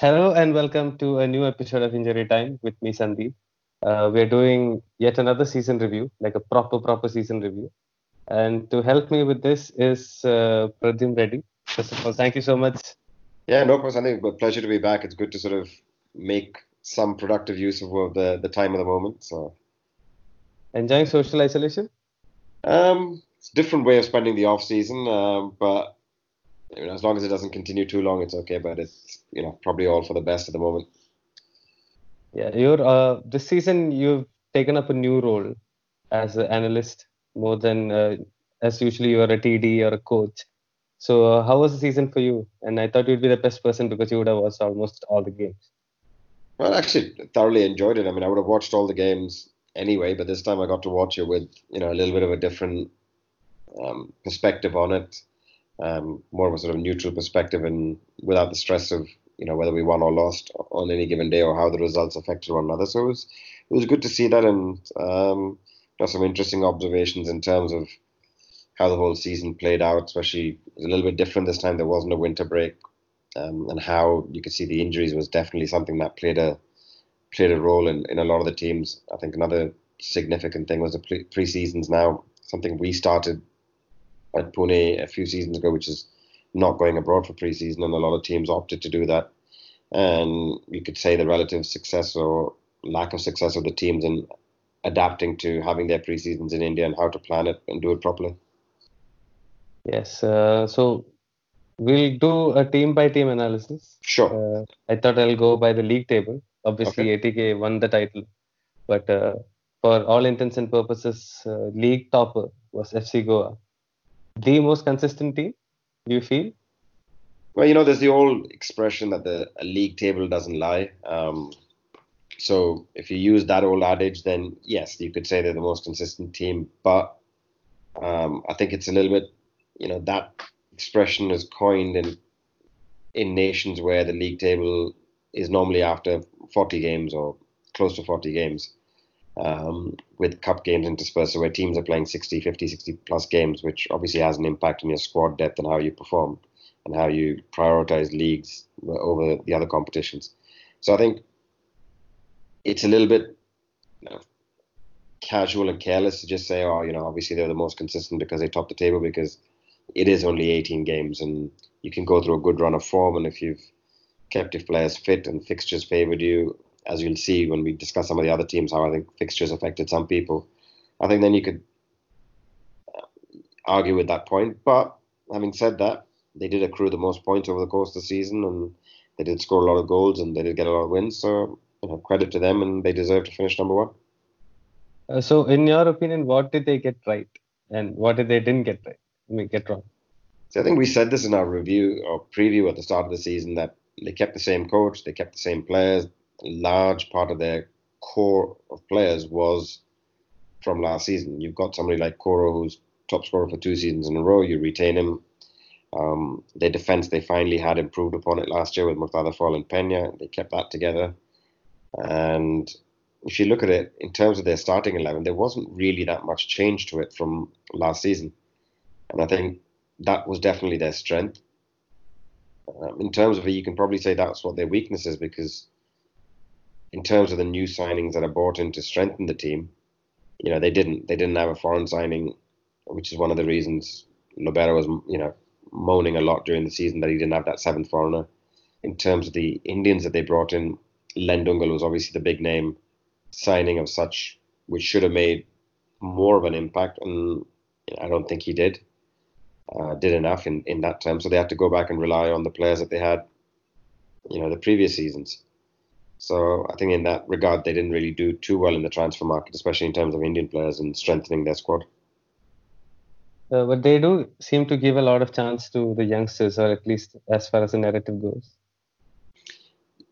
Hello and welcome to a new episode of Injury Time with me, Sandeep. Uh, we're doing yet another season review, like a proper, proper season review. And to help me with this is uh, Pradhyum Reddy. First of all, thank you so much. Yeah, no problem. Sandeep. But pleasure to be back. It's good to sort of make some productive use of the the time of the moment. So, enjoying social isolation? Um, it's a different way of spending the off season, um, but you know, as long as it doesn't continue too long, it's okay. But it's you know probably all for the best at the moment. Yeah, you're uh, this season you've taken up a new role as an analyst more than uh, as usually you're a TD or a coach. So uh, how was the season for you? And I thought you'd be the best person because you would have watched almost all the games. Well, actually, thoroughly enjoyed it. I mean, I would have watched all the games anyway, but this time I got to watch it with you know a little bit of a different um, perspective on it um, more of a sort of neutral perspective and without the stress of you know whether we won or lost on any given day or how the results affected one another. So it was it was good to see that and um, you know, some interesting observations in terms of how the whole season played out. Especially a little bit different this time. There wasn't a winter break, um, and how you could see the injuries was definitely something that played a played a role in, in a lot of the teams. I think another significant thing was the pre seasons now something we started at Pune a few seasons ago, which is not going abroad for preseason, and a lot of teams opted to do that. And you could say the relative success or lack of success of the teams in adapting to having their preseasons in India and how to plan it and do it properly. Yes. Uh, so we'll do a team by team analysis. Sure. Uh, I thought I'll go by the league table. Obviously, okay. ATK won the title, but uh, for all intents and purposes, uh, league topper was FC Goa the most consistent team? Do you feel? Well, you know, there's the old expression that the league table doesn't lie. Um, so if you use that old adage, then yes, you could say they're the most consistent team. But um, I think it's a little bit, you know, that expression is coined in in nations where the league table is normally after 40 games or close to 40 games um, with cup games interspersed, where teams are playing 60, 50, 60 plus games, which obviously has an impact on your squad depth and how you perform and how you prioritize leagues over the other competitions. So I think it's a little bit you know, casual and careless to just say, oh, you know, obviously they're the most consistent because they top the table because it is only 18 games and you can go through a good run of form and if you've kept your players fit and fixtures favored you as you'll see when we discuss some of the other teams, how I think fixtures affected some people. I think then you could uh, argue with that point. But having said that, they did accrue the most points over the course of the season, and they did score a lot of goals, and they did get a lot of wins. So you know, credit to them, and they deserve to finish number one. Uh, so, in your opinion, what did they get right, and what did they didn't get right? I mean, get wrong. So I think we said this in our review or preview at the start of the season that they kept the same coach, they kept the same players, large part of their core of players was from last season. You've got somebody like Coro, who's top scorer for two seasons in a row. You retain him. Um, their defense, they finally had improved upon it last year with Mourtada Fall and Pena. They kept that together. And if you look at it in terms of their starting 11, there wasn't really that much change to it from last season. And I think that was definitely their strength. Um, in terms of it, you can probably say that's what their weakness is because in terms of the new signings that are brought in to strengthen the team, you know, they didn't they didn't have a foreign signing, which is one of the reasons Lobera was you know moaning a lot during the season that he didn't have that seventh foreigner. In terms of the Indians that they brought in, Len Doungel was obviously the big name signing of such, which should have made more of an impact, and I don't think he did. Uh, did enough in, in that time, so they had to go back and rely on the players that they had, you know, the previous seasons. So I think in that regard, they didn't really do too well in the transfer market, especially in terms of Indian players and strengthening their squad. Uh, but they do seem to give a lot of chance to the youngsters, or at least as far as the narrative goes.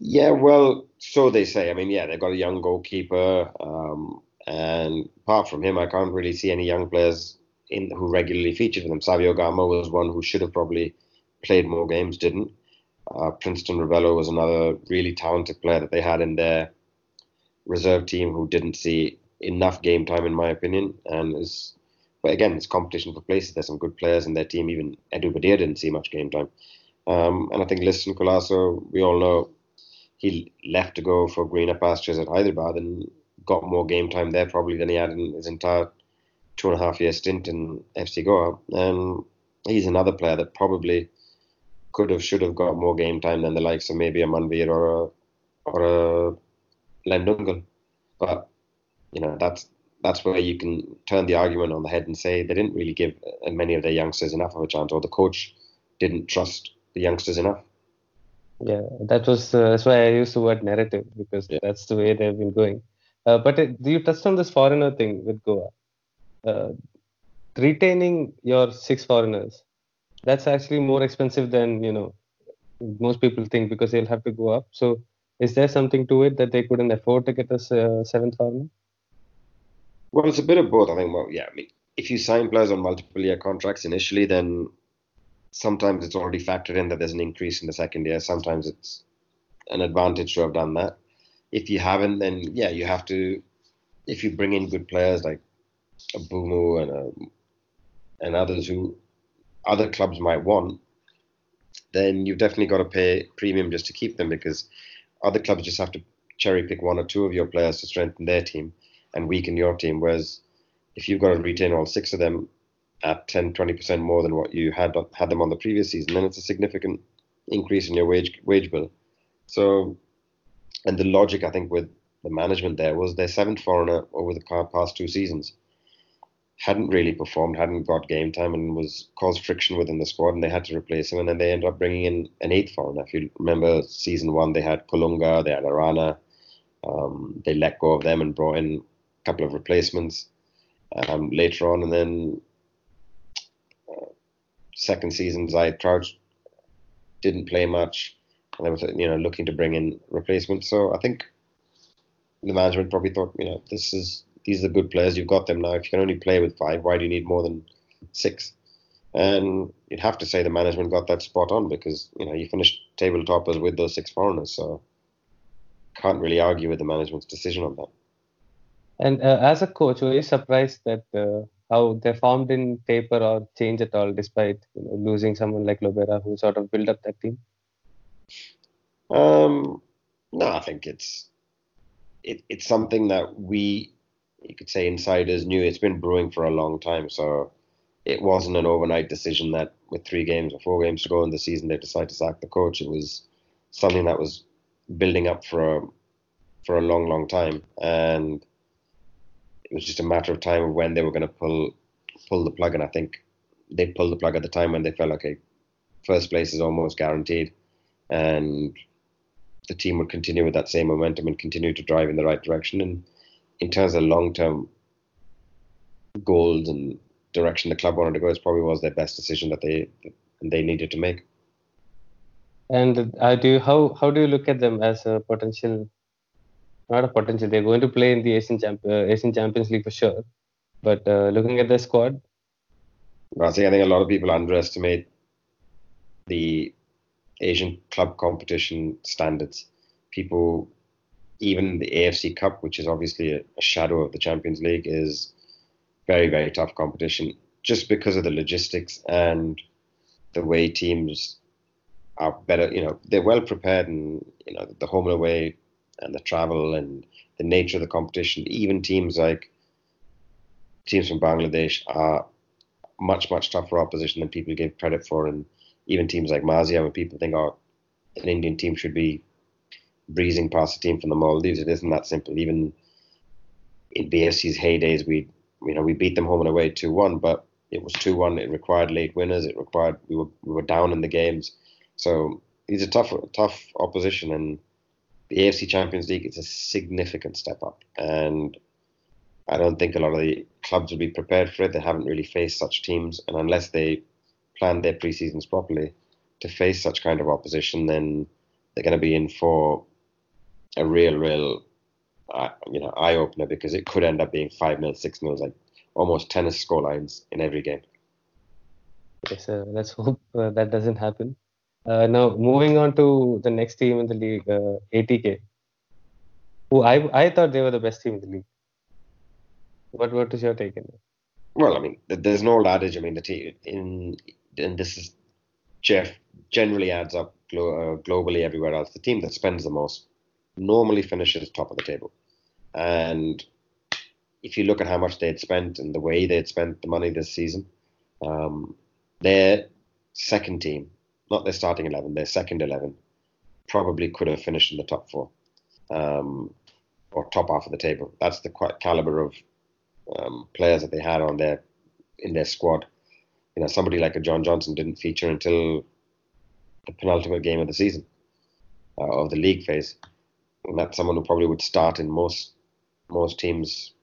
Yeah, well, so they say. I mean, yeah, they've got a young goalkeeper, um, and apart from him, I can't really see any young players in who regularly feature for them. Savio Gama was one who should have probably played more games, didn't. Uh, Princeton Rebello was another really talented player that they had in their reserve team who didn't see enough game time, in my opinion. And is, but again, it's competition for places. There's some good players in their team. Even Edu Bedia didn't see much game time. Um, and I think Liston Colaco, we all know he left to go for greener pastures at Hyderabad and got more game time there probably than he had in his entire two and a half year stint in FC Goa. And he's another player that probably could have, should have got more game time than the likes of maybe a Manveer or a or a Len. But you know that's that's where you can turn the argument on the head and say they didn't really give many of their youngsters enough of a chance, or the coach didn't trust the youngsters enough. Yeah, that was uh, that's why I used the word narrative because yeah. that's the way they've been going. Uh, but it, you touched on this foreigner thing with Goa. Uh, retaining your six foreigners, that's actually more expensive than you know most people think because they'll have to go up. So, is there something to it that they couldn't afford to get a uh, seventh? Well, it's a bit of both. I think. Well, yeah. I mean, if you sign players on multiple year contracts initially, then sometimes it's already factored in that there's an increase in the second year. Sometimes it's an advantage to have done that. If you haven't, then yeah, you have to. If you bring in good players like a Bumu and a, and others who other clubs might want, then you've definitely got to pay premium just to keep them because other clubs just have to cherry pick one or two of your players to strengthen their team and weaken your team. Whereas if you've got to retain all six of them at 10, 20% more than what you had had them on the previous season, then it's a significant increase in your wage wage bill. So, and the logic I think with the management there was their seventh foreigner over the past two seasons hadn't really performed, hadn't got game time, and was caused friction within the squad, and they had to replace him. And then they ended up bringing in an eighth foreigner. If you remember, season one they had Colunga, they had Arana. Um, they let go of them and brought in a couple of replacements um, later on, and then uh, second season Zayed Crouch didn't play much, and they were you know looking to bring in replacements. So I think the management probably thought, you know, this is these are the good players. You've got them now. If you can only play with five, why do you need more than six? And you'd have to say the management got that spot on because you know you finished table toppers with those six foreigners, so can't really argue with the management's decision on that. And uh, as a coach, were you surprised that uh, how their form didn't taper or change at all, despite you know, losing someone like Lobera, who sort of built up that team? Um, no, I think it's it, it's something that we you could say insiders knew it's been brewing for a long time. So it wasn't an overnight decision that with three games or four games to go in the season they decided to sack the coach. It was something that was building up for a for a long, long time, and it was just a matter of time of when they were going to pull pull the plug. And I think they pulled the plug at the time when they felt okay, first place is almost guaranteed, and the team would continue with that same momentum and continue to drive in the right direction. And in terms of long term goals and direction the club wanted to go, it probably was their best decision that they they needed to make. And I do how how do you look at them as a potential? Not a potential. They're going to play in the Asian Champ, uh, Asian Champions League for sure. But uh, looking at the squad, well, I think I think a lot of people underestimate the Asian club competition standards. People even the AFC Cup, which is obviously a, a shadow of the Champions League, is very, very tough competition just because of the logistics and the way teams are better. You know, they're well prepared and, you know, the home and away and the travel and the nature of the competition. Even teams like teams from Bangladesh are much, much tougher opposition than people give credit for. And even teams like Mazia, when people think, oh, an Indian team should be breezing past a team from the Maldives. It isn't that simple. Even in BFC's heydays, we you know we beat them home and away two one, but it was two one. It required late winners. It required we were we were down in the games. So these are tough tough opposition, and the AFC Champions League is a significant step up. And I don't think a lot of the clubs will be prepared for it. They haven't really faced such teams, and unless they plan their pre-seasons properly to face such kind of opposition, then they're going to be in for a real, real, uh, you know, eye opener because it could end up being five mil, six mil, like almost tennis score lines in every game. Yes, uh, let's hope uh, that doesn't happen. Uh, now, moving on to the next team in the league, uh, ATK, who I I thought they were the best team in the league. What what is your take on it? Well, I mean, there's no old adage. I mean, the team in and this is Jeff generally adds up glo- uh, globally everywhere else. The team that spends the most normally finishes top of the table. And if you look at how much they'd spent and the way they'd spent the money this season, um, their second team, not their starting 11, their second 11, probably could have finished in the top four um, or top half of the table. That's the caliber of um, players that they had on their in their squad. You know, somebody like a John Johnson didn't feature until the penultimate game of the season uh, of the league phase, and that's someone who probably would start in most most teams'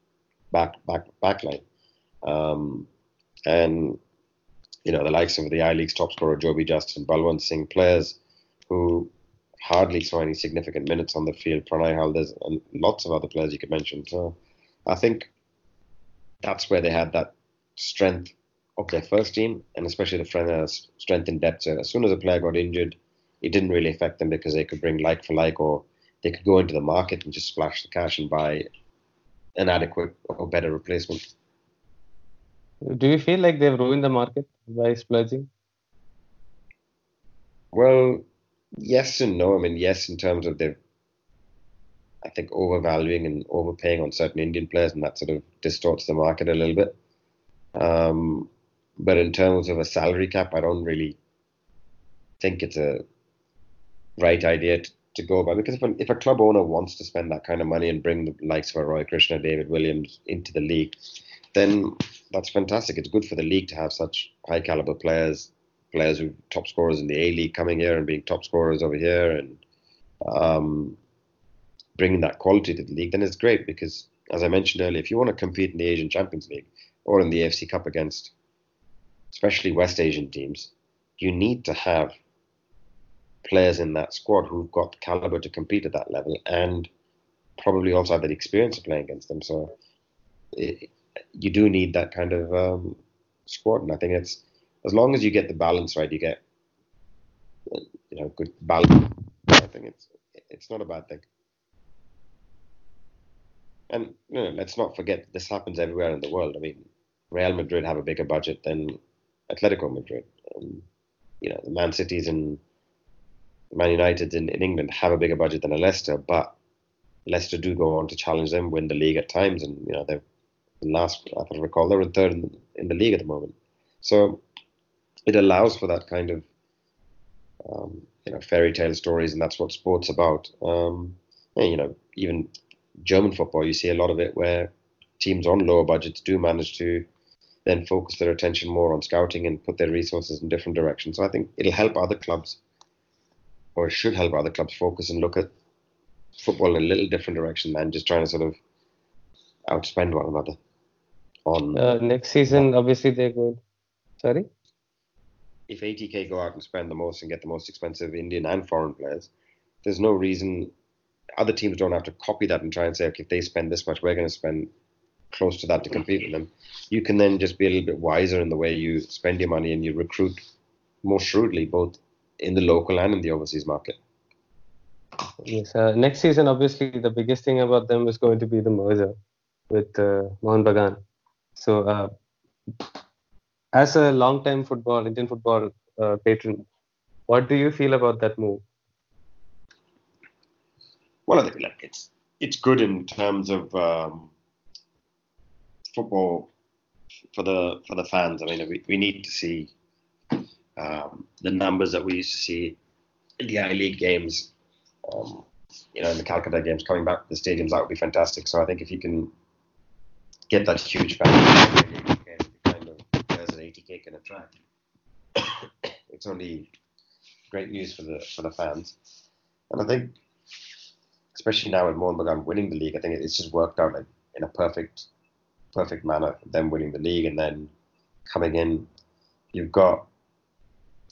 back back back line. Um, and you know, the likes of the I League's top scorer Joby Justin, Balwant Singh, players who hardly saw any significant minutes on the field. Pranay Halder and lots of other players you could mention. So I think that's where they had that strength of their first team, and especially the strength in depth. So as soon as a player got injured, it didn't really affect them because they could bring like for like, or they could go into the market and just splash the cash and buy an adequate or better replacement. Do you feel like they've ruined the market by splurging? Well, yes and no. I mean, yes, in terms of they've, I think, overvaluing and overpaying on certain Indian players, and that sort of distorts the market a little bit. Um, but in terms of a salary cap, I don't really think it's a right idea to, to go by because if a, if a club owner wants to spend that kind of money and bring the likes of Roy Krishna, David Williams into the league, then that's fantastic. It's good for the league to have such high caliber players, players who top scorers in the A League coming here and being top scorers over here and um, bringing that quality to the league. Then it's great because, as I mentioned earlier, if you want to compete in the Asian Champions League or in the AFC Cup against, especially West Asian teams, you need to have players in that squad who've got caliber to compete at that level and probably also have the experience of playing against them. So it, you do need that kind of um, squad, and I think it's as long as you get the balance right, you get you know good balance. I think it's it's not a bad thing. And you know, let's not forget this happens everywhere in the world. I mean, Real Madrid have a bigger budget than Atletico Madrid. Um, you know, the Man Cities and Man United in, in England have a bigger budget than a Leicester, but Leicester do go on to challenge them, win the league at times, and you know they're last, I can recall, they're in third in the, in the league at the moment. So it allows for that kind of um, you know fairy tale stories, and that's what sports about. Um, and, you know, even German football, you see a lot of it where teams on lower budgets do manage to then focus their attention more on scouting and put their resources in different directions. So I think it'll help other clubs, or should help other clubs focus and look at football in a little different direction than just trying to sort of outspend one another on uh, next season. Obviously, they're good. Sorry. If ATK go out and spend the most and get the most expensive Indian and foreign players, there's no reason other teams don't have to copy that and try and say, okay, if they spend this much, we're going to spend close to that to compete with them. You can then just be a little bit wiser in the way you spend your money and you recruit more shrewdly, both in the local and in the overseas market. Yes, uh, next season, obviously, the biggest thing about them is going to be the merger with uh, Mohun Bagan. So, uh, as a long-time football Indian football uh, patron, what do you feel about that move? Well, I think like it's it's good in terms of um, football for the for the fans. I mean, we, we need to see um, the numbers that we used to see in the I League games. Um, you know, in the Calcutta games coming back to the stadiums, that would be fantastic. So I think if you can get that huge fan kind of players an ATK can attract. it's only great news for the for the fans, and I think, especially now with Mohun Bagan winning the league, I think it's just worked out like in a perfect perfect manner. Them winning the league and then coming in, you've got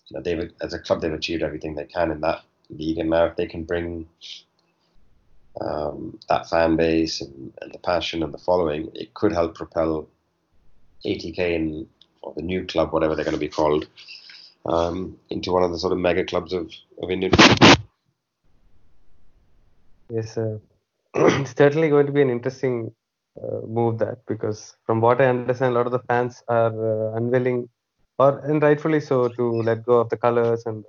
you know they've as a club they've achieved everything they can in that league, and now if they can bring um, that fan base and, and, the passion and the following, it could help propel ATK in, or the new club, whatever they're going to be called, um, into one of the sort of mega clubs of, of Indian. Yes, uh, it's certainly going to be an interesting uh, move that because from what I understand, a lot of the fans are uh, unwilling or and rightfully so to let go of the colors and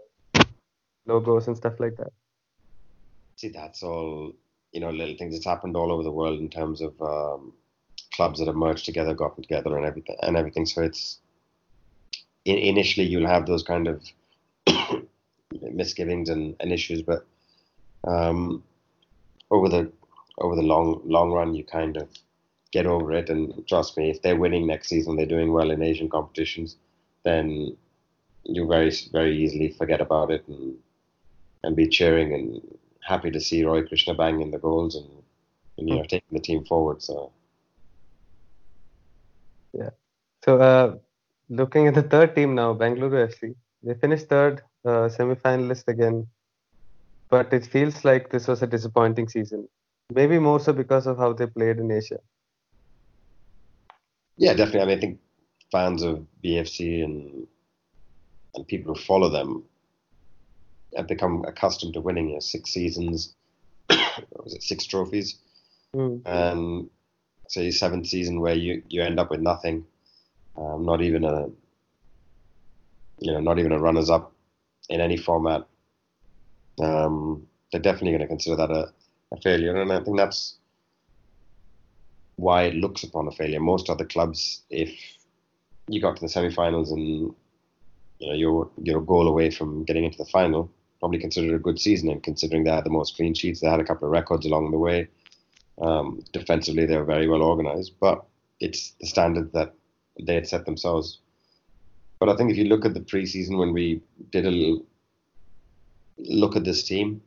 logos and stuff like that. See, that's all you know, little things. It's happened all over the world in terms of um, clubs that have merged together, gotten together, and everything, and everything. So it's in, initially you'll have those kind of misgivings and, and issues, but um, over the over the long long run, you kind of get over it. And trust me, if they're winning next season, they're doing well in Asian competitions, then you very very easily forget about it and and be cheering and happy to see Roy Krishna banging the goals and, and you know taking the team forward. So yeah. So uh, looking at the third team now, Bangalore FC, they finished third, uh, semi-finalist again, but it feels like this was a disappointing season. Maybe more so because of how they played in Asia. Yeah, definitely. I mean, I think fans of BFC and and people who follow them have become accustomed to winning you know, six seasons. was it six trophies? Mm. And say seventh season where you, you end up with nothing, um, not even a you know not even a runners up in any format. Um, they're definitely going to consider that a, a failure, and I think that's why it looks upon a failure. Most other clubs, if you got to the semi-finals and you know you're you're a goal away from getting into the final, probably considered a good season. And considering they had the most clean sheets, they had a couple of records along the way. Um, defensively, they were very well organised, but it's the standard that they had set themselves. But I think if you look at the preseason when we did a little look at this team,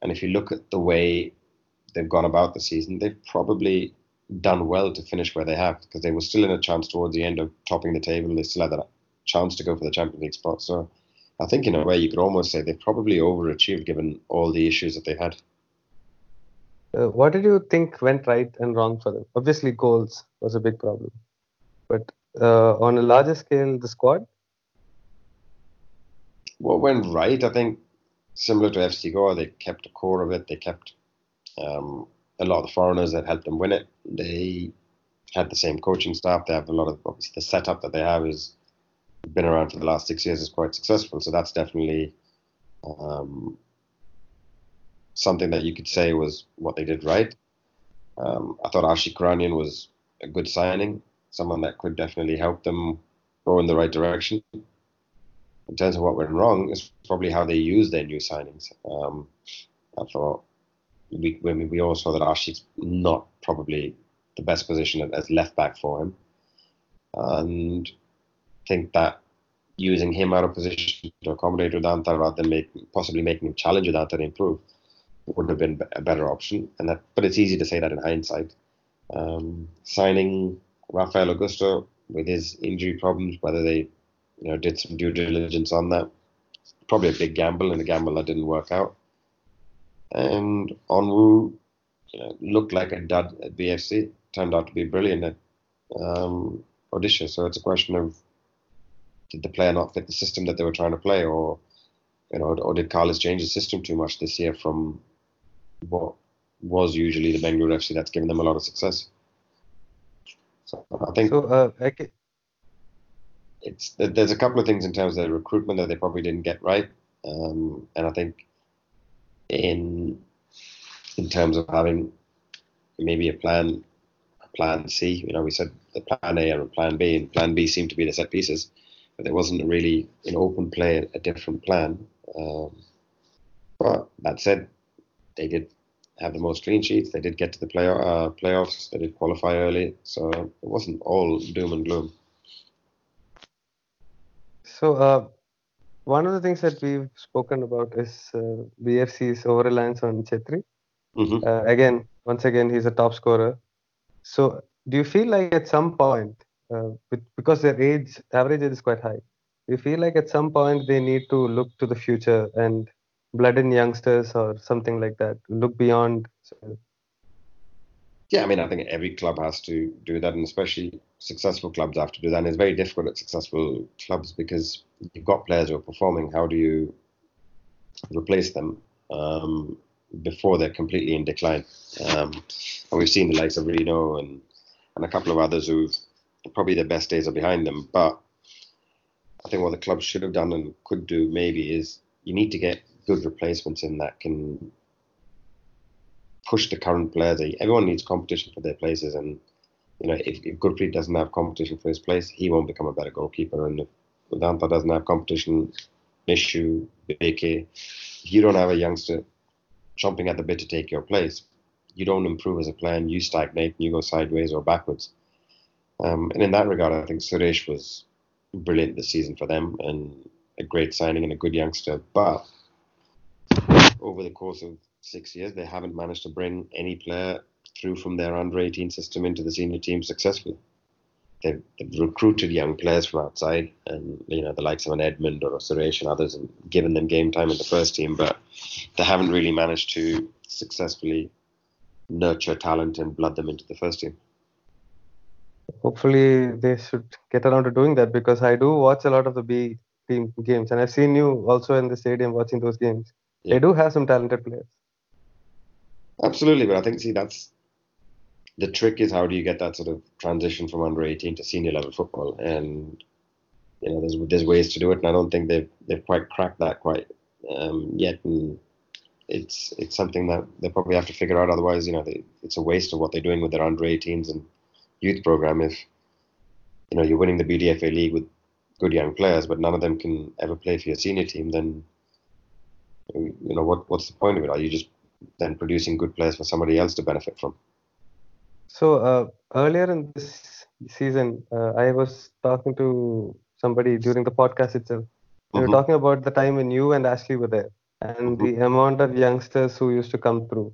and if you look at the way they've gone about the season, they've probably done well to finish where they have because they were still in a chance towards the end of topping the table. They still had that chance to go for the Champions League spot. So I think in a way you could almost say they probably overachieved given all the issues that they had. Uh, what did you think went right and wrong for them? Obviously, goals was a big problem, but uh, on a larger scale, the squad. What went right? I think similar to FC Goa, they kept the core of it. They kept um, a lot of the foreigners that helped them win it. They had the same coaching staff. They have a lot of obviously the setup that they have is been around for the last six years is quite successful. So that's definitely um, something that you could say was what they did right. Um, I thought Ashiq Kuruniyan was a good signing, someone that could definitely help them go in the right direction. In terms of what went wrong, is probably how they used their new signings. Um, I thought we we, we all saw that Ashiq's not probably the best position as left back for him, and think that using him out of position to accommodate Udanta rather than make, possibly making him challenge Udanta to improve would have been a better option. And that, but it's easy to say that in hindsight. Um, signing Rafael Augusto with his injury problems, whether they, you know, did some due diligence on that, probably a big gamble and a gamble that didn't work out. And Onwu, you know, looked like a dud at BFC, turned out to be brilliant at um, Odisha. So it's a question of did the player not fit the system that they were trying to play, or you know, or did Carlos change the system too much this year from what was usually the Bengaluru FC that's given them a lot of success. So I think so. Uh, okay. it's there's a couple of things in terms of the recruitment that they probably didn't get right, um, and I think in in terms of having maybe a plan, a plan C. You know, we said the plan A and a plan B, and plan B seemed to be the set pieces, but there wasn't really an open play a different plan. Um, but that said, they did have the most clean sheets. They did get to the play, uh, playoffs. They did qualify early, so it wasn't all doom and gloom. So, uh, one of the things that we've spoken about is uh, BFC's over reliance on Chhetri. Mm-hmm. Uh, again, once again, he's a top scorer. So, do you feel like at some point, uh, with, because their age, average age is quite high, do you feel like at some point they need to look to the future and blood in youngsters or something like that, look beyond? Yeah, I mean, I think every club has to do that, and especially successful clubs have to do that. And it's very difficult at successful clubs because you've got players who are performing. How do you replace them um, before they're completely in decline? Um, and we've seen the likes of Rino and and a couple of others who've probably their best days are behind them. But I think what the club should have done and could do maybe is you need to get good replacements in that can push the current players. Everyone needs competition for their places, and you know if, if Gurpreet doesn't have competition for his place, he won't become a better goalkeeper. And if Udanta doesn't have competition, Nishu, if you don't have a youngster chomping at the bit to take your place, you don't improve as a player. And you stagnate and you go sideways or backwards. Um, and in that regard, I think Suresh was brilliant this season for them and a great signing and a good youngster. But over the course of six years, they haven't managed to bring any player through from their under 18 system into the senior team successfully. They've, they've, recruited young players from outside, and you know the likes of an Edmund or a Suresh and others, and given them game time in the first team, but they haven't really managed to successfully nurture talent and blood them into the first team. Hopefully, they should get around to doing that because I do watch a lot of the B team games, and I've seen you also in the stadium watching those games. Yeah. They do have some talented players. Absolutely, but I think see that's the trick is how do you get that sort of transition from under 18 to senior level football, and you know there's there's ways to do it, and I don't think they've they've quite cracked that quite um, yet, and it's it's something that they probably have to figure out. Otherwise, you know, they, it's a waste of what they're doing with their under 18s and youth program. If you know you're winning the BDFA league with good young players, but none of them can ever play for your senior team, then you know what what's the point of it? Are you just then producing good players for somebody else to benefit from? So uh, earlier in this season, uh, I was talking to somebody during the podcast itself. We mm-hmm. were talking about the time when you and Ashley were there and the amount of youngsters who used to come through.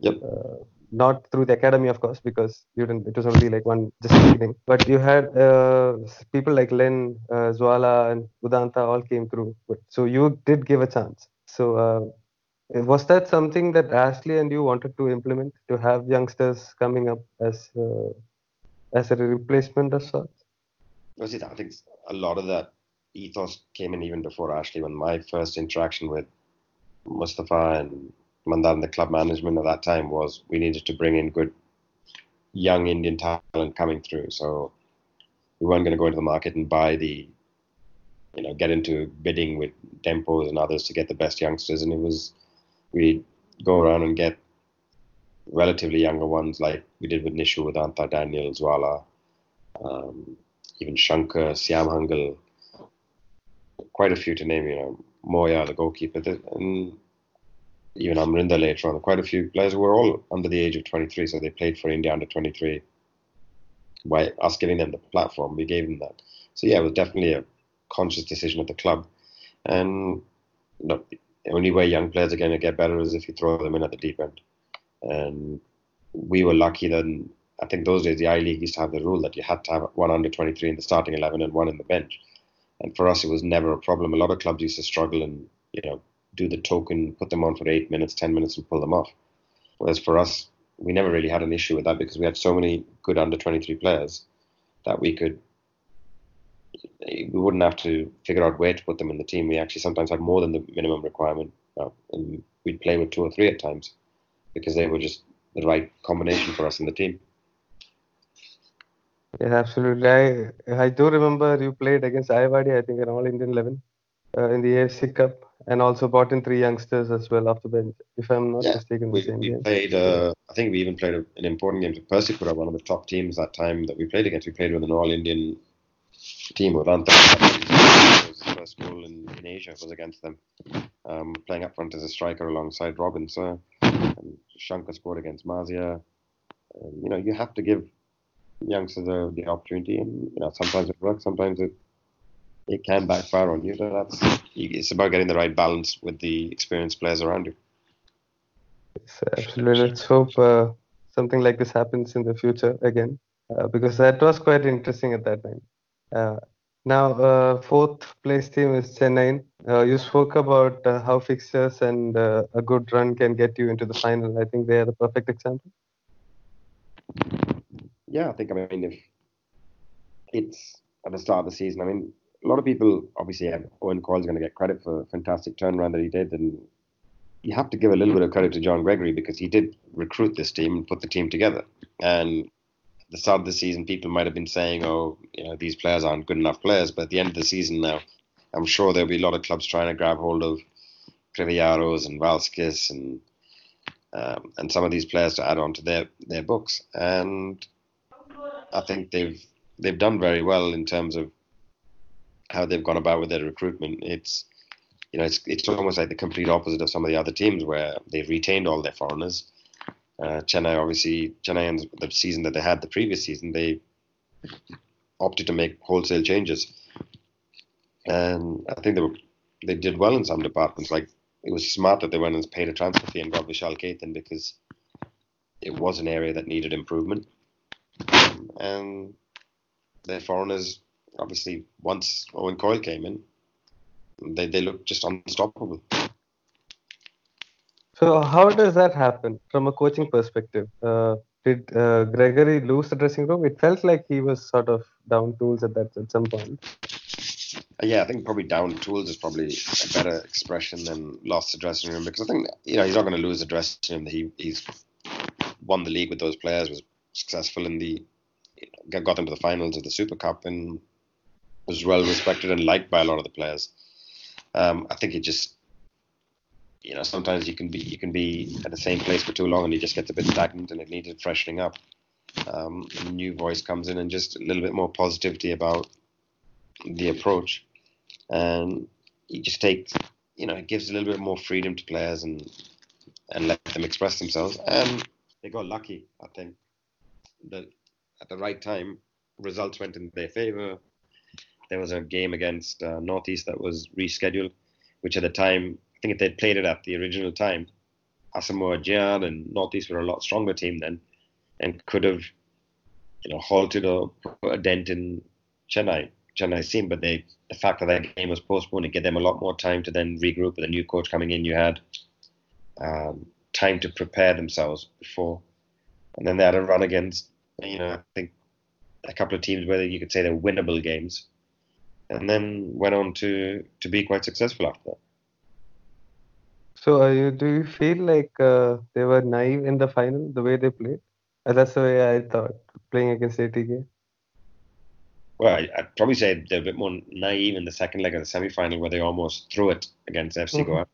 Yep. Uh, not through the academy, of course, because you didn't. It was only like one just beginning. But you had uh, people like Len, uh, Zwala, and Udanta all came through. So you did give a chance. So uh, was that something that Ashley and you wanted to implement to have youngsters coming up as uh, as a replacement of sorts? I think a lot of that ethos came in even before Ashley. When my first interaction with Mustafa and Mandar and the club management at that time was we needed to bring in good young Indian talent coming through. So we weren't going to go into the market and buy the, you know, get into bidding with Dempos and others to get the best youngsters. And it was, we go around and get relatively younger ones like we did with Nishu, with Anta Daniel, Zwala, um, even Shankar, Siam Hanghal, quite a few to name, you know, Moya, the goalkeeper, and even Amrinder later on. Quite a few players who were all under the age of 23, so they played for India under 23. By us giving them the platform, we gave them that. So yeah, it was definitely a conscious decision of the club. And the only way young players are going to get better is if you throw them in at the deep end. And we were lucky that I think those days the I League used to have the rule that you had to have one under 23 in the starting 11 and one in the bench. And for us, it was never a problem. A lot of clubs used to struggle and you know do the token, put them on for eight minutes, ten minutes, and pull them off. Whereas for us, we never really had an issue with that because we had so many good under 23 players that we could we wouldn't have to figure out where to put them in the team. We actually sometimes had more than the minimum requirement, uh, and we'd play with two or three at times because they were just the right combination for us in the team. Yeah, absolutely. I I do remember you played against Ayeyawady, I think, an All Indian 11 uh, in the AFC Cup, and also brought in three youngsters as well off the bench, if I'm not yeah, mistaken. We, we game. played. Uh, I think we even played an important game to Persipura, one of the top teams that time that we played against. We played with an All Indian team with Anta. First goal in, in Asia was against them, um, playing up front as a striker alongside Robin. So, Shankar scored against Mazia. Um, you know, you have to give youngsters the, the opportunity, and you know sometimes it works, sometimes it it can backfire on you. So that's it's about getting the right balance with the experienced players around you. Yes, absolutely. Let's hope uh, something like this happens in the future again, uh, because that was quite interesting at that time. Now, uh, fourth place team is Chennai. Uh, you spoke about uh, how fixtures and a good run can get you into the final. I think they are the perfect example. Yeah, I think I mean if it's at the start of the season, I mean a lot of people obviously have Owen Coyle's going to get credit for a fantastic turnaround that he did, and you have to give a little bit of credit to John Gregory because he did recruit this team and put the team together. And the start of the season, people might have been saying, "Oh, you know, these players aren't good enough players." But at the end of the season now, I'm sure there'll be a lot of clubs trying to grab hold of Crivellaro and Valskis and um, and some of these players to add on to their their books. And I think they've they've done very well in terms of how they've gone about with their recruitment. It's you know it's it's almost like the complete opposite of some of the other teams where they've retained all their foreigners. Uh, Chennai obviously Chennai and the season that they had the previous season they opted to make wholesale changes, and I think they were they did well in some departments. Like it was smart that they went and paid a transfer fee and got Vishal Kaith because it was an area that needed improvement, and their foreigners obviously once Owen Coyle came in, they they looked just unstoppable. So how does that happen from a coaching perspective? Uh, did uh, Gregory lose the dressing room? It felt like he was sort of down tools at that at some point. Uh, yeah, I think probably down tools is probably a better expression than lost the dressing room because I think you know he's not going to lose the dressing room. He he's won the league with those players, was successful in the got them to the finals of the Super Cup, and was well respected and liked by a lot of the players. Um, I think it just you know sometimes you can be you can be at the same place for too long and you just get a bit stagnant and it needed freshening up. Um, a new voice comes in and just a little bit more positivity about the approach, and you just take you know it gives a little bit more freedom to players and and let them express themselves. And they got lucky, I think, that at the right time results went in their favour there was a game against uh, Northeast that was rescheduled, which at the time, think if they'd played it at the original time, Asamoah Gyan and Northeast were a lot stronger team then, and could have, you know, halted or put a dent in Chennai, Chennai's team. But they, the fact that that game was postponed, it gave them a lot more time to then regroup with a new coach coming in. You had um, time to prepare themselves before, and then they had a run against, you know, I think a couple of teams where you could say they're winnable games and then went on to to be quite successful after that. So, uh, you, do you feel like uh, they were naive in the final, the way they played? Uh, that's the way I thought, playing against ATK. Well, I, would probably say they're a bit more naive in the second leg of the semi-final, where they almost threw it against FC mm-hmm.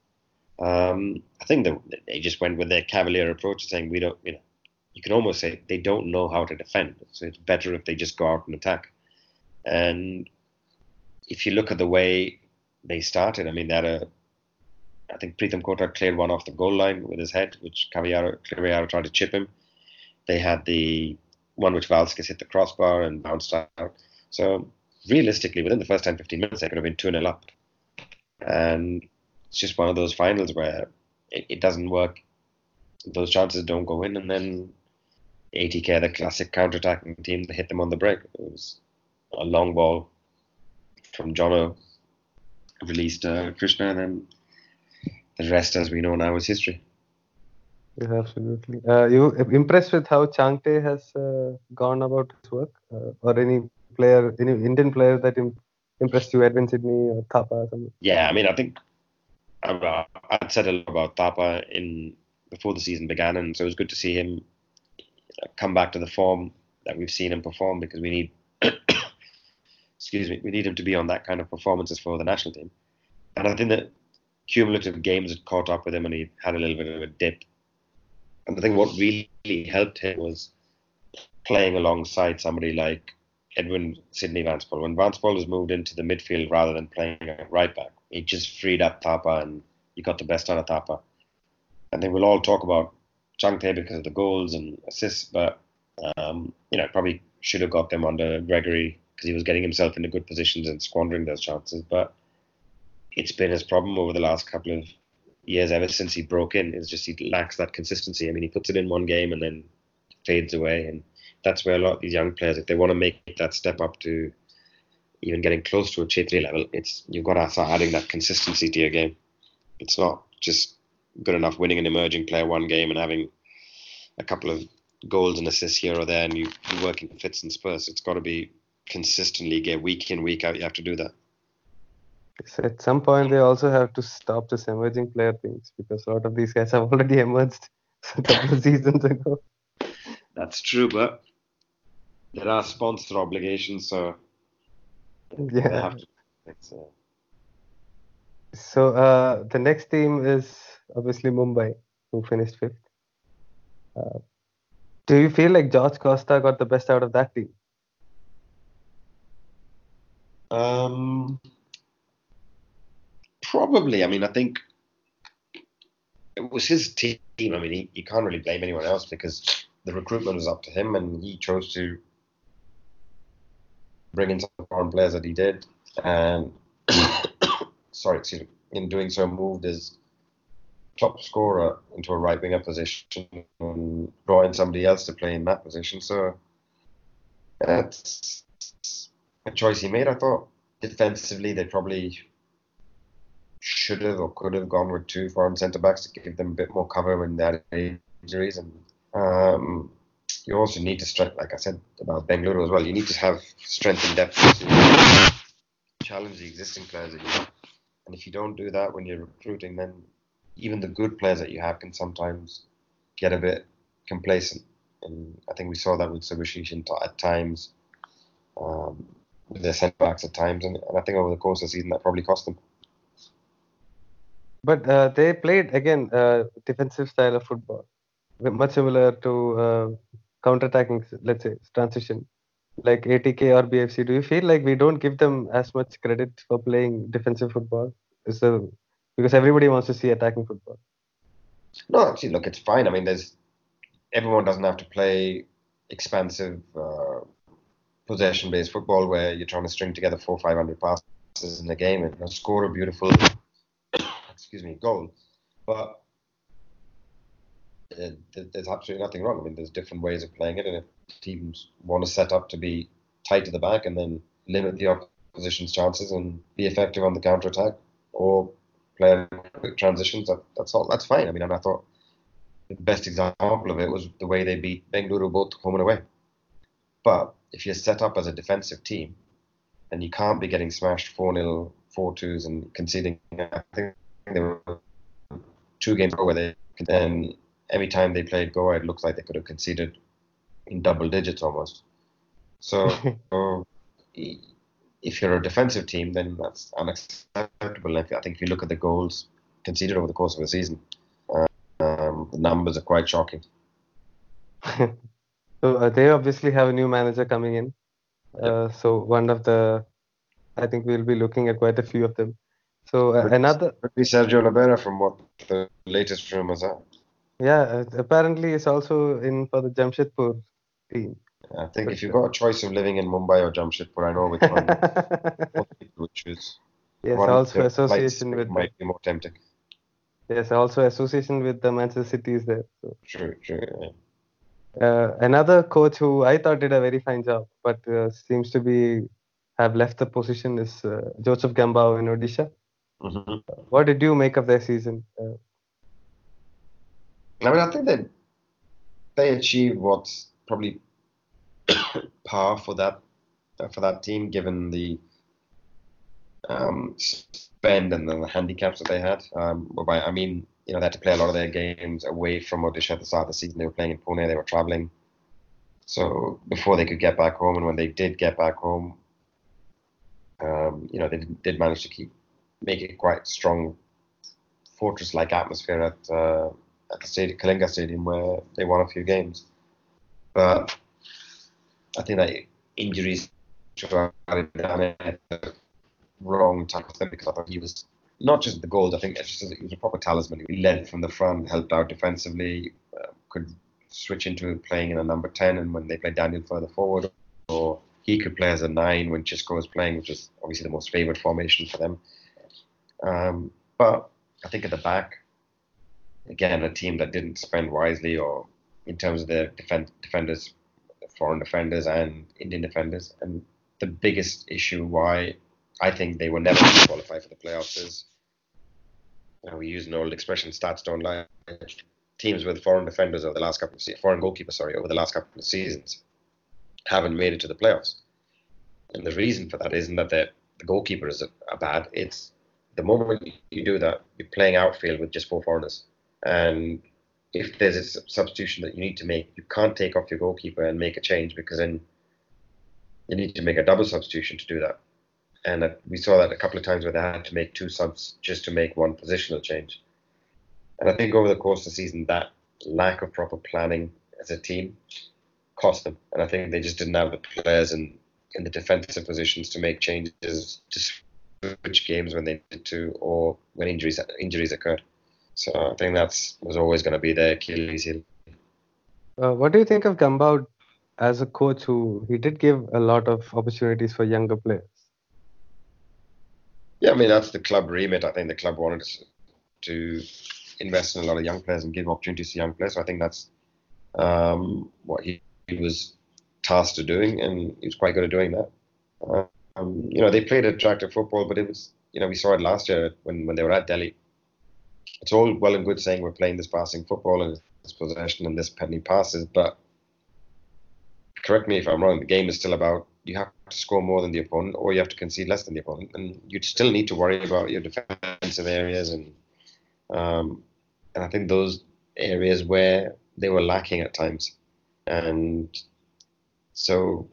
Goa. Um, I think they, they just went with their cavalier approach, saying we don't, you know, you can almost say they don't know how to defend. So it's better if they just go out and attack. And if you look at the way they started, I mean, they had a, I think Pritam Kotal cleared one off the goal line with his head, which Crivellaro tried to chip him. They had the one which Valskis hit the crossbar and bounced out. So realistically, within the first 10, 15 minutes, they could have been 2 0 up. And it's just one of those finals where it, it doesn't work. Those chances don't go in, and then ATK, the classic counter-attacking team, they hit them on the break. It was a long ball from Jono released uh, Krishna, and then the rest, as we know now, is history. Yeah, absolutely. Uh, you impressed with how Changte has uh, gone about his work, uh, or any player, any Indian player that Im- impressed you, Edwin Sydney or Thapa? Or something? Yeah, I mean, I think I, I'd said a lot about Thapa in before the season began, and so it was good to see him come back to the form that we've seen him perform because we need excuse me, we need him to be on that kind of performances for the national team. And I think that cumulative games had caught up with him and he had a little bit of a dip. And I think what really helped him was playing alongside somebody like Edwin Sydney Vanspaul. When Vanspaul was moved into the midfield rather than playing right back, he just freed up Thapa and he got the best out of Thapa. And then we'll all talk about Changte because of the goals and assists, but um, you know, probably should have got them under Gregory because he was getting himself into good positions and squandering those chances. But it's been his problem over the last couple of years, ever since he broke in, is just he lacks that consistency. I mean, he puts it in one game and then fades away, and that's where a lot of these young players, if they want to make that step up to even getting close to a Chhetri level, it's you've got to start adding that consistency to your game. It's not just good enough winning an emerging player one game and having a couple of goals and assists here or there, and you, are working fits and spurs. It's got to be consistently get week in week out. You have to do that. So at some point, they also have to stop this emerging player things because a lot of these guys have already emerged a couple of seasons ago. That's true, but there are sponsor obligations, so yeah. they have to. It's, uh, So uh, the next team is obviously Mumbai, who finished fifth. Uh, do you feel like George Costa got the best out of that team? Um, probably. I mean, I think it was his team. I mean, he, you can't really blame anyone else because the recruitment was up to him, and he chose to bring in some foreign players that he did. And sorry, excuse me. In doing so, moved his top scorer into a right winger position and brought in somebody else to play in that position. So that's a choice he made. I thought defensively they probably should have or could have gone with two foreign centre backs to give them a bit more cover when they had injuries. And um, you also need to strength, like I said about Bengaluru as well. You need to have strength and depth to challenge the existing players that you have. And if you don't do that when you're recruiting, then even the good players that you have can sometimes get a bit complacent. And I think we saw that with Subhashish at times, um, with their centre backs at times, and, and I think over the course of the season that probably cost them. But uh, they played again uh, defensive style of football, much similar to uh, counter-attacking, let's say transition, like ATK or BFC. Do you feel like we don't give them as much credit for playing defensive football? Is because everybody wants to see attacking football. No, actually, look, it's fine. I mean, there's everyone doesn't have to play expansive uh, possession-based football where you're trying to string together four, five hundred passes in a game and score a beautiful, excuse me, goal. But uh, there's absolutely nothing wrong. I mean, there's different ways of playing it, and if teams want to set up to be tight to the back and then limit the opposition's chances and be effective on the counter attack, or play quick transitions, that, that's all. That's fine. I mean, and I thought the best example of it was the way they beat Bengaluru both home and away. But if you're set up as a defensive team, then you can't be getting smashed 4 0, 4 2s and conceding. I think there were two games where they, then every time they played Goa, it looks like they could have conceded in double digits almost. So, if you're a defensive team, then that's unacceptable. I think if you look at the goals conceded over the course of the season, uh, um, the numbers are quite shocking. so uh, they obviously have a new manager coming in. Uh, so one of the, I think we'll be looking at quite a few of them. So uh, another. Be Sergio Lobera from what the latest rumors are. Yeah, uh, apparently it's also in for the Jamshedpur team. I think if you've got a choice of living in Mumbai or Jamshedpur, I know which one you choose. Yes, One also association with might be more tempting. yes, also association with the Manchester City is there. So True, true. Yeah. uh, another coach who I thought did a very fine job, but uh, seems to be have left the position is uh, Joseph Gombau in Odisha. Hmm What did you make of their season? I mean, I think that they achieved what's probably par for that uh, for that team, given the um, spend and the handicaps that they had. Um, whereby I mean, you know, they had to play a lot of their games away from Odisha at the start of the season. They were playing in Pune. They were traveling. So before they could get back home, and when they did get back home, um, you know, they did, did manage to keep make it quite strong fortress-like atmosphere at uh, at the stadium, Kalinga Stadium, where they won a few games. But I think that injuries the wrong time for them because I thought he was not just the goals. I think it's just he was a proper talisman. He led from the front, helped out defensively, uh, could switch into playing in a number ten, and when they played Daniel further forward, or he could play as a nine when Xisco was playing, which is obviously the most favoured formation for them. Um, but I think at the back, again, a team that didn't spend wisely or in terms of their defend, defenders, foreign defenders and Indian defenders. And the biggest issue why I think they were never going to qualify for the playoffs is, you know, we use an old expression, stats don't lie. Teams with foreign defenders over the last couple of foreign goalkeepers, sorry, over the last couple of seasons haven't made it to the playoffs. And the reason for that isn't that the the goalkeepers are bad. It's the moment you do that, you're playing outfield with just four foreigners. And if there's a substitution that you need to make, you can't take off your goalkeeper and make a change because then you need to make a double substitution to do that. And we saw that a couple of times where they had to make two subs just to make one positional change. And I think over the course of the season, that lack of proper planning as a team cost them. And I think they just didn't have the players in, in the defensive positions to make changes to switch games when they needed to or when injuries injuries occurred. So I think that's was always going to be their Achilles heel. Uh, what do you think of Gombau as a coach who he did give a lot of opportunities for younger players? Yeah, I mean that's the club remit. I think the club wanted to invest in a lot of young players and give opportunities to young players. So I think that's um, what he, he, was tasked to doing, and he was quite good at doing that. Um, you know, they played attractive football, but it was, you know, we saw it last year when, when they were at Delhi. It's all well and good saying we're playing this passing football and this possession and this pending passes, but correct me if I'm wrong, the game is still about you have to score more than the opponent or you have to concede less than the opponent. And you'd still need to worry about your defensive areas. And um, and I think those areas where they were lacking at times. And so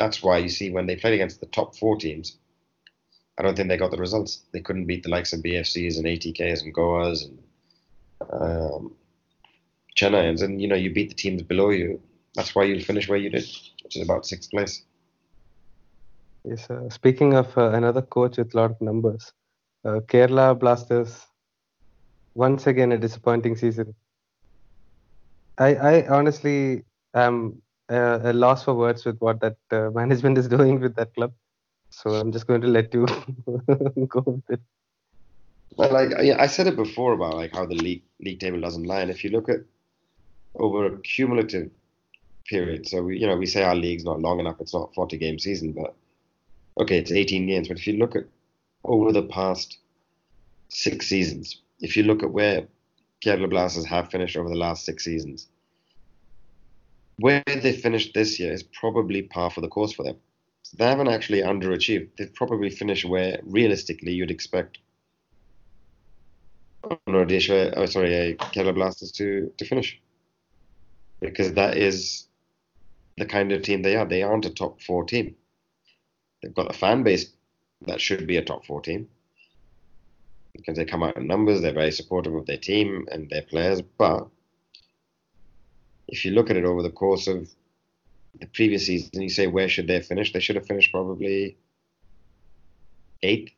that's why you see when they played against the top four teams, I don't think they got the results. They couldn't beat the likes of BFCs and ATKs and Goas and um, Chennaians. And, you know, you beat the teams below you that's why you'll finish where you did, which is about sixth place. Yes. Uh, speaking of uh, another coach with a lot of numbers, uh, Kerala Blasters, once again a disappointing season. I, I honestly am uh, a loss for words with what that uh, management is doing with that club. So I'm just going to let you go with it. Well, like I said it before about like how the league league table doesn't lie, and if you look at over a cumulative period. So we, you know, we say our league's not long enough. It's not 40 game season, but okay, it's 18 games. But if you look at over the past six seasons, if you look at where Kerala Blasters have finished over the last six seasons, where they finished this year is probably par for the course for them. So they haven't actually underachieved. They've probably finished where realistically you'd expect Odisha, oh, sorry, Kerala Blasters to, to finish. Because that is the kind of team they are. They aren't a top four team. They've got a fan base that should be a top four team because they come out in numbers. They're very supportive of their team and their players. But if you look at it over the course of the previous season, you say where should they finish? They should have finished probably eighth.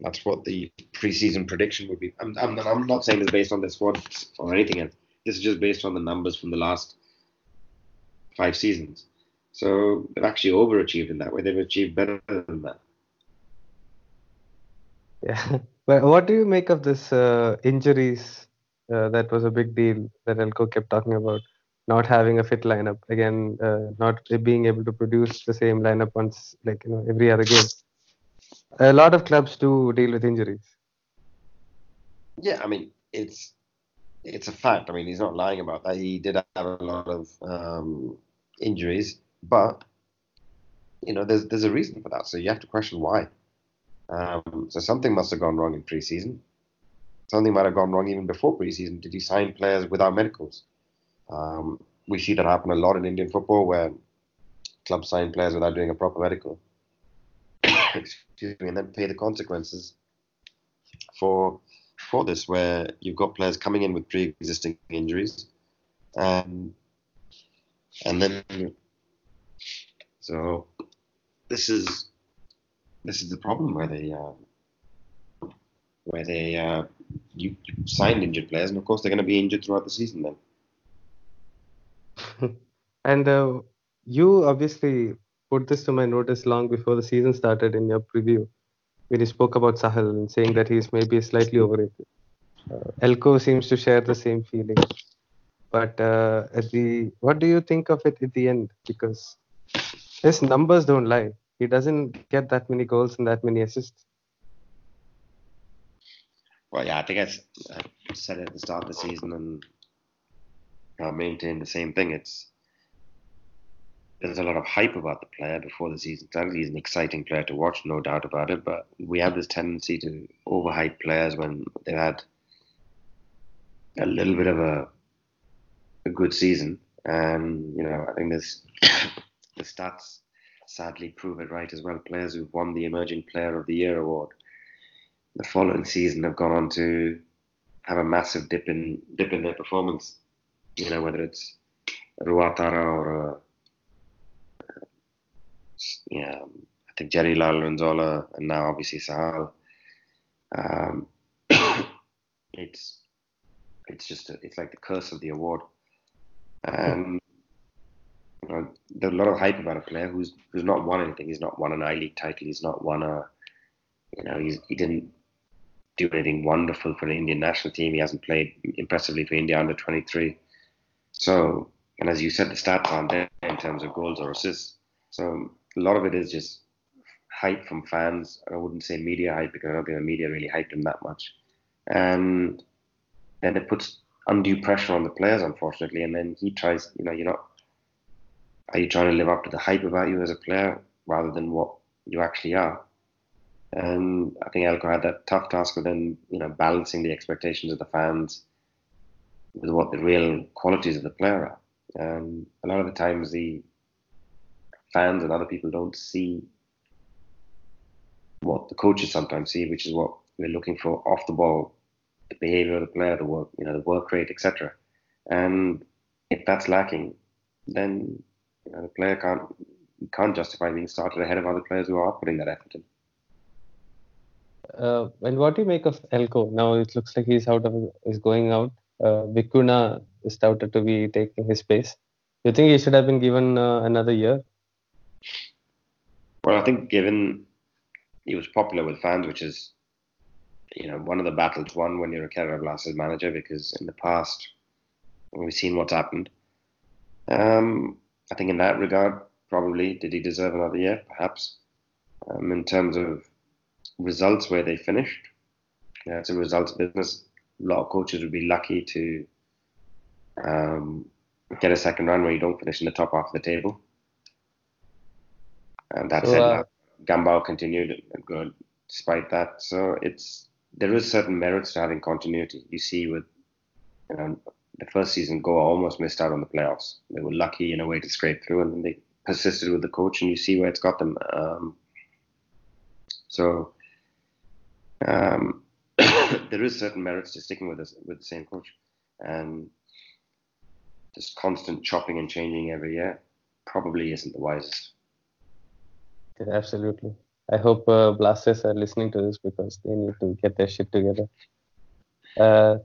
That's what the preseason prediction would be. I'm, I'm, I'm not saying this based on the squad or anything else. This is just based on the numbers from the last five seasons. So they've actually overachieved in that way. They've achieved better than that. Yeah. But what do you make of this uh, injuries? Uh, that was a big deal that Eelco kept talking about. Not having a fit lineup again, uh, not being able to produce the same lineup once, like you know, every other game. A lot of clubs do deal with injuries. Yeah, I mean, it's it's a fact. I mean, he's not lying about that. He did have a lot of um, injuries, but you know, there's there's a reason for that. So you have to question why. Um, so something must have gone wrong in preseason. Something might have gone wrong even before preseason. Did he sign players without medicals? Um, we see that happen a lot in Indian football, where clubs sign players without doing a proper medical. Excuse me, and then pay the consequences for for this, where you've got players coming in with pre-existing injuries, and and then so this is this is the problem where they uh, where they uh, you, you signed injured players, and of course they're going to be injured throughout the season then. and uh, you obviously put this to my notice long before the season started in your preview, when you spoke about Sahal and saying that he's maybe slightly overrated. Uh, Eelco seems to share the same feeling. But uh, at the what do you think of it at the end? Because his numbers don't lie. He doesn't get that many goals and that many assists. Well, yeah, I think I, I said it at the start of the season and I maintain the same thing. It's there's a lot of hype about the player before the season started. He's an exciting player to watch, no doubt about it. But we have this tendency to overhype players when they've had a little bit of a a good season. And you know, I think there's the stats sadly prove it right as well. Players who've won the Emerging Player of the Year award the following season have gone on to have a massive dip in dip in their performance. You know whether it's Ruatara or uh, yeah, I think Jerry Lala and now obviously Sahal. Um, it's it's just a, it's like the curse of the award. Um, you know, there's a lot of hype about a player who's who's not won anything. He's not won an I League title. He's not won a, you know, he's, he didn't do anything wonderful for the Indian national team. He hasn't played impressively for India under 23. So, and as you said, the stats aren't there in terms of goals or assists. So a lot of it is just hype from fans. I wouldn't say media hype because I don't think the media really hyped him that much. And then it puts undue pressure on the players, unfortunately. And then he tries, you know, you're not, are you trying to live up to the hype about you as a player rather than what you actually are? And I think Eelco had that tough task of then, you know, balancing the expectations of the fans with what the real qualities of the player are. And a lot of the times the fans and other people don't see what the coaches sometimes see, which is what we're looking for off the ball, the behavior of the player, the work, you know, the work rate, etc. And if that's lacking, then you know, the player can't can't justify being started ahead of other players who are putting that effort in. Uh, and what do you make of Eelco? Now it looks like he's out of is going out. Uh, Vicuna is touted to be taking his place. You think he should have been given uh, another year? Well, I think given he was popular with fans, which is you know one of the battles won when you're a Kerala Blasters manager, because in the past we've seen what's happened. Um, I think in that regard, probably did he deserve another year? Perhaps. Um, in terms of results where they finished, yeah, it's a results business. A lot of coaches would be lucky to um, get a second run where you don't finish in the top half of the table. And that so, said, uh, Gombau continued good despite that. So it's there is certain merits to having continuity. You see with you know, the first season, Goa almost missed out on the playoffs. They were lucky in a way to scrape through, and they persisted with the coach, and you see where it's got them. Um, so um, there is certain merits to sticking with this, with the same coach, and just constant chopping and changing every year probably isn't the wisest. Yeah, absolutely. I hope uh, Blasters are listening to this because they need to get their shit together. Uh,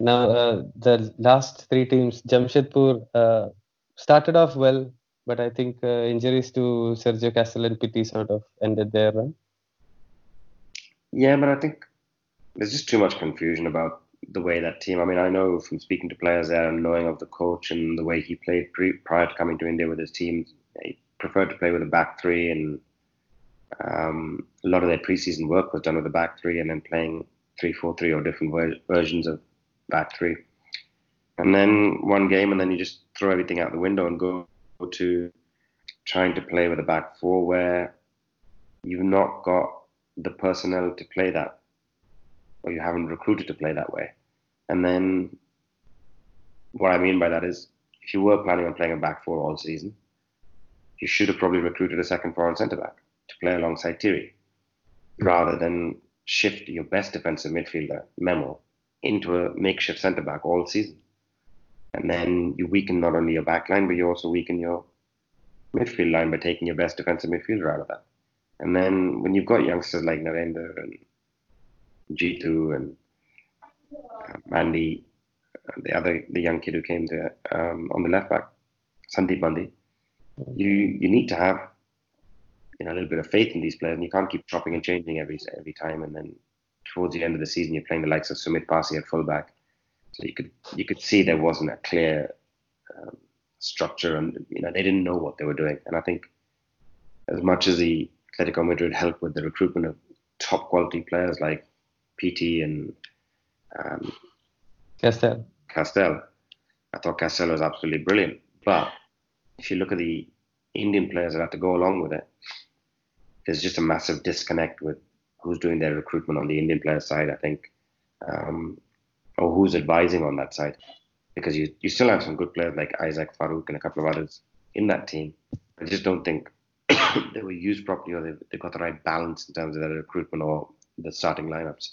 now, uh, the last three teams, Jamshedpur uh, started off well, but I think uh, injuries to Sergio Castel and Piti sort of ended their run. Yeah, but I think there's just too much confusion about the way that team. I mean, I know from speaking to players there and knowing of the coach and the way he played pre- prior to coming to India with his team, he preferred to play with a back three, and um, a lot of their preseason work was done with a back three, and then playing three four three or different ver- versions of back three. And then one game, and then you just throw everything out the window and go to trying to play with a back four where you've not got the personnel to play that, or you haven't recruited to play that way. And then what I mean by that is, if you were planning on playing a back four all season, you should have probably recruited a second foreign centre back to play alongside Tiri, rather than shift your best defensive midfielder, Memo, into a makeshift centre back all season. And then you weaken not only your back line, but you also weaken your midfield line by taking your best defensive midfielder out of that. And then when you've got youngsters like Narendra and Jitu and uh, Mandy, the other the young kid who came to um, on the left back, Sandeep Bandi, you you need to have you know a little bit of faith in these players, and you can't keep chopping and changing every every time. And then towards the end of the season, you're playing the likes of Sumit Passi at fullback, so you could you could see there wasn't a clear um, structure, and you know they didn't know what they were doing. And I think as much as the Atletico Madrid helped with the recruitment of top quality players like Piti and um, Castel. Castel. I thought Castel was absolutely brilliant. But if you look at the Indian players that have to go along with it, there's just a massive disconnect with who's doing their recruitment on the Indian player side, I think, um, or who's advising on that side. Because you, you still have some good players like Isaac Farouk and a couple of others in that team, I just don't think they were used properly or they, they got the right balance in terms of their recruitment or the starting lineups.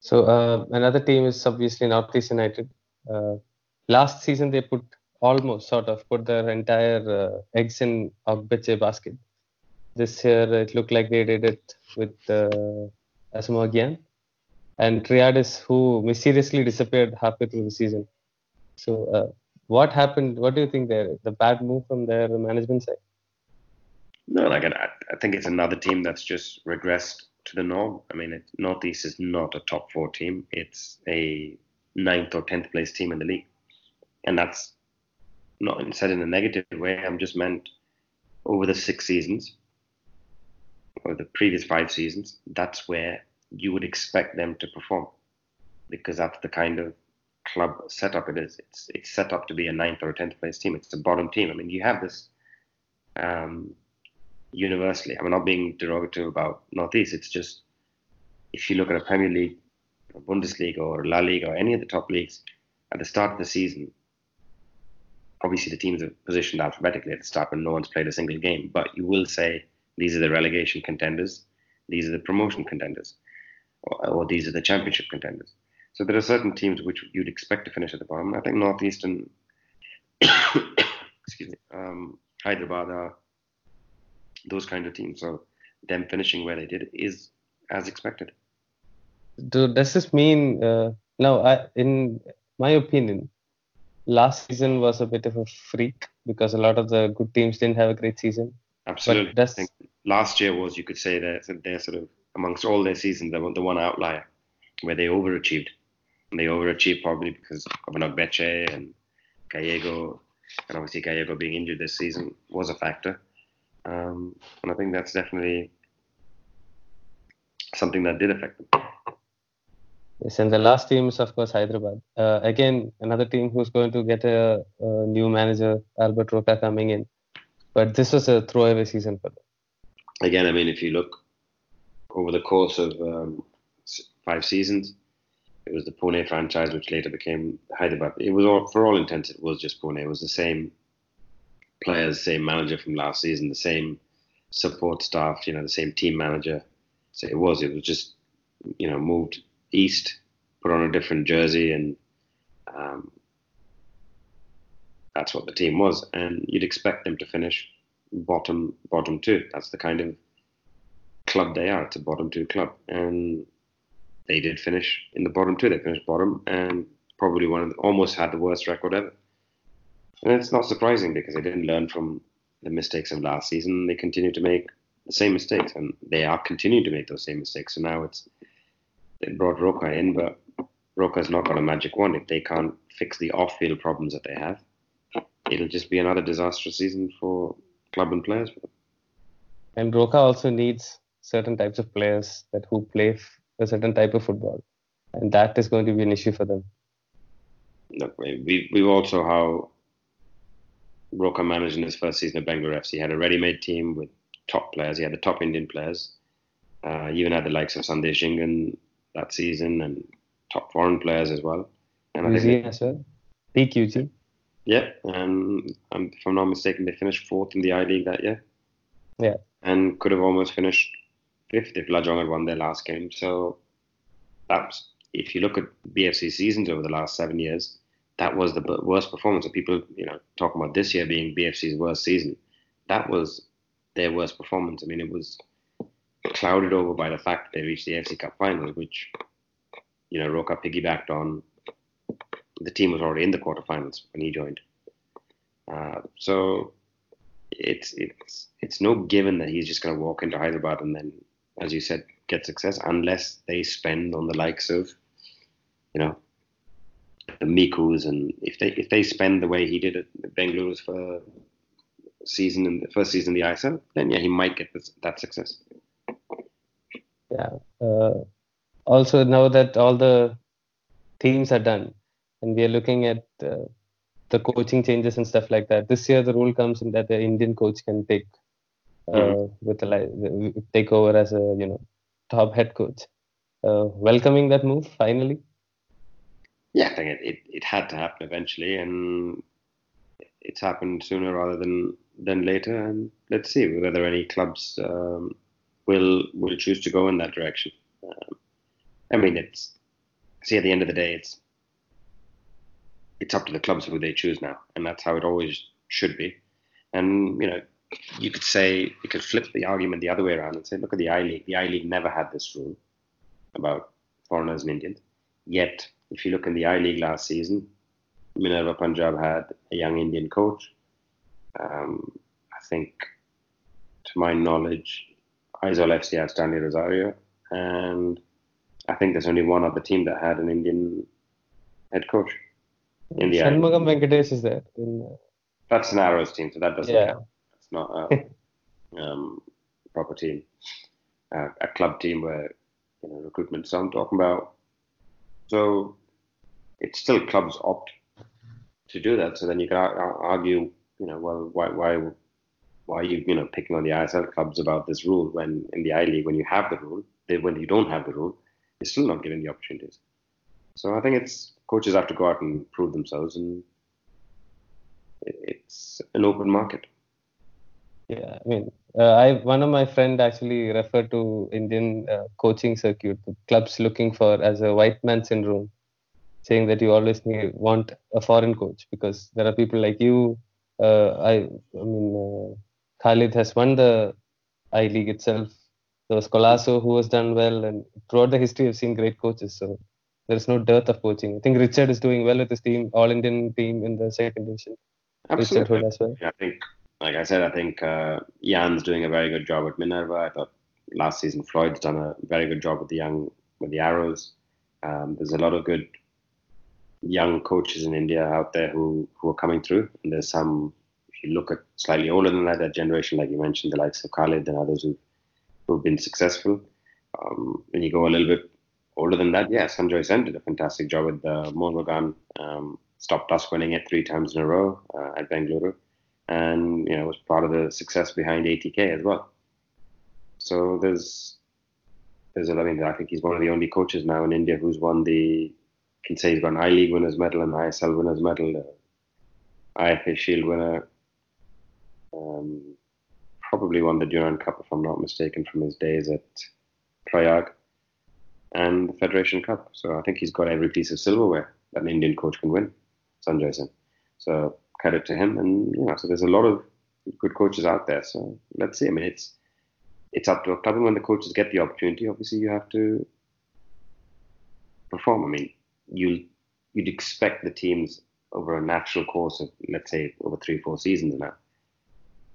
So uh, another team is obviously Northeast United. Uh, last season they put almost sort of put their entire uh, eggs in Ogbeche basket. This year it looked like they did it with uh, Asamoah and Triadis, who mysteriously disappeared halfway through the season. So uh, what happened? What do you think there? The bad move from their management side? No, like I, I think it's another team that's just regressed to the norm. I mean, it, Northeast is not a top four team. It's a ninth or tenth place team in the league, and that's not said in a negative way. I'm just meant over the six seasons or the previous five seasons. That's where you would expect them to perform because that's the kind of club setup it is. It's it's set up to be a ninth or a tenth place team. It's a bottom team. I mean, you have this um, universally. I'm not being derogative about Northeast. It's just if you look at a Premier League, or Bundesliga, or La Liga, or any of the top leagues, at the start of the season, obviously the teams are positioned alphabetically at the start when no one's played a single game. But you will say these are the relegation contenders, these are the promotion contenders, or, or these are the championship contenders. So there are certain teams which you'd expect to finish at the bottom. I think Northeastern, excuse me, um, Hyderabad are those kind of teams. So them finishing where they did is as expected. Do, does this mean uh, now? I, in my opinion, last season was a bit of a freak because a lot of the good teams didn't have a great season. Absolutely. Last year was you could say that they're sort of amongst all their seasons the, the one outlier where they overachieved. And they overachieved probably because of an Ogbeche and Gallego, and obviously Gallego being injured this season was a factor. Um, and I think that's definitely something that did affect them. Yes, and the last team is of course Hyderabad. Uh, again, another team who's going to get a, a, new manager, Albert Roca, coming in. But this was a throwaway season for them. Again, I mean, if you look over the course of um, five seasons, it was the Pune franchise which later became Hyderabad. It was all, for all intents, it was just Pune. It was the same players, same manager from last season, the same support staff, you know, the same team manager. So it was, it was just, you know, moved east, put on a different jersey, and um, that's what the team was. And you'd expect them to finish bottom, bottom two. That's the kind of club they are. It's a bottom two club, and they did finish in the bottom two. They finished bottom, and probably one of the, almost had the worst record ever. And it's not surprising because they didn't learn from the mistakes of last season. They continue to make the same mistakes, and they are continuing to make those same mistakes. So now it's they brought Roca in, but Roca's not got a magic wand. If they can't fix the off-field problems that they have, it'll just be another disastrous season for club and players. And Roca also needs certain types of players that who play a certain type of football, and that is going to be an issue for them. Look, we we've also how Roca managed in his first season at Bangalore FC. He had a ready-made team with top players. He had the top Indian players. Uh, even had the likes of Sandesh Jhingan that season and top foreign players as well. And I think as well. PQG. Yeah, and um, if I'm not mistaken, they finished fourth in the I League that year. Yeah. And could have almost finished fifth if Lajong had won their last game. So that's if you look at BFC seasons over the last seven years, that was the worst performance. of people, you know, talking about this year being BFC's worst season. That was their worst performance. I mean, it was clouded over by the fact that they reached the AFC Cup final, which, you know, Roca piggybacked on. The team was already in the quarterfinals when he joined. Uh, so it's it's it's no given that he's just going to walk into Hyderabad and then, as you said, get success unless they spend on the likes of, you know, the Mikus, and if they if they spend the way he did at Bengaluru's for season in the first season in the ISL, then yeah, he might get this, that success. Yeah. Uh, also, now that all the teams are done, and we are looking at uh, the coaching changes and stuff like that. This year, the rule comes in that the Indian coach can take uh, mm-hmm. with the take over as a you know top head coach. Uh, welcoming that move finally yeah, I think it, it, it, had to happen eventually, and it's happened sooner rather than than later, and let's see whether any clubs um, will will choose to go in that direction. Um, I mean, it's see at the end of the day, it's it's up to the clubs who they choose now, and that's how it always should be. And you know, you could say you could flip the argument the other way around and say, look at the I League. The I League never had this rule about foreigners and Indians. Yet, if you look in the I League last season, Minerva Punjab had a young Indian coach. Um, I think, to my knowledge, Aizawl FC had Stanley Rosario, and I think there's only one other team that had an Indian head coach. In the Shanmugam Venkatesh is there. In, uh... That's an Arrows team, so that doesn't yeah. count. It's not a um, proper team, uh, a club team where you know recruitment. So I'm talking about. So it's still clubs opt to do that. So then you can argue, you know, well, why why why are you you know picking on the ISL clubs about this rule when in the I League when you have the rule, they, when you don't have the rule, you're still not given the opportunities. So I think it's coaches have to go out and prove themselves, and it's an open market. Yeah, I mean, uh, I one of my friend actually referred to Indian uh, coaching circuit clubs looking for as a white man syndrome, saying that you always need, want a foreign coach because there are people like you. Uh, I, I mean, uh, Khalid has won the I League itself. There was Colaco who has done well, and throughout the history, I've seen great coaches. So there is no dearth of coaching. I think Richard is doing well with his team, All Indian team in the second division. Absolutely. as well. I think like I said, I think uh, Jan's doing a very good job at Minerva. I thought last season Floyd's done a very good job with the young with the Arrows. Um, there's a lot of good young coaches in India out there who who are coming through, and there's some. If you look at slightly older than that, that generation, like you mentioned, the likes of Khalid and others who who've been successful. Um, when you go a little bit older than that, yeah, Sanjoy Sen did a fantastic job with the uh, Mohun um, stopped us winning it three times in a row uh, at Bengaluru and you know was part of the success behind ATK as well. So there's there's a, I mean I think he's one of the only coaches now in India who's won the can say he's got an I League winners medal and ISL winners medal, IFA Shield winner. Um, probably won the Durand Cup if I'm not mistaken from his days at Prayag and the Federation Cup. So I think he's got every piece of silverware that an Indian coach can win, Sanjoy Sen. So credit to him. And you know, so there's a lot of good coaches out there. So let's see. I mean, it's it's up to a club, and when the coaches get the opportunity, obviously you have to perform. I mean, you you'd expect the teams over a natural course of let's say over three four seasons now,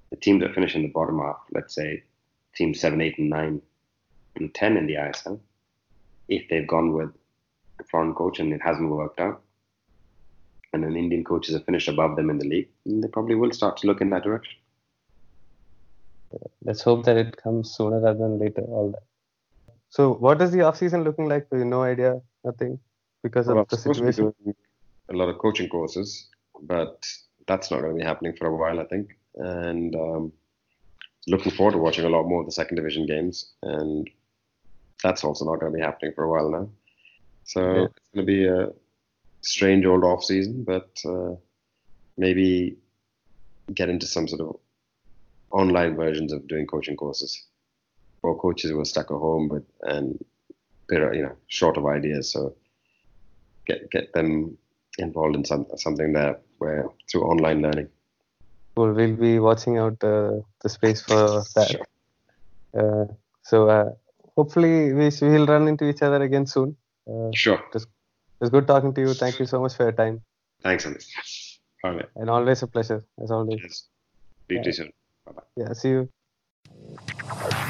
the teams that finish in the bottom half, let's say teams seven, eight, and nine, and ten in the ISL, if they've gone with a foreign coach and it hasn't worked out, and an Indian coaches have finished above them in the league, they probably will start to look in that direction. Let's hope that it comes sooner rather than later. All that. So, what is the off season looking like for you? No idea, nothing, because well, of the situation. a lot of coaching courses, but that's not going to be happening for a while, I think. And um, looking forward to watching a lot more of the second division games, and that's also not going to be happening for a while now. So yeah. it's going to be a strange old off season, but uh, maybe get into some sort of online versions of doing coaching courses for coaches who are stuck at home but and you know short of ideas. So get get them involved in some something there where through online learning. Well, we'll be watching out uh, the space for that. Sure. Uh, so uh, hopefully we will run into each other again soon. Uh, sure. Just was good talking to you. Thank you so much for your time. Thanks, Amit. All right. And always a pleasure, as always. Yes. Speak yeah. soon. Bye bye. Yeah, see you.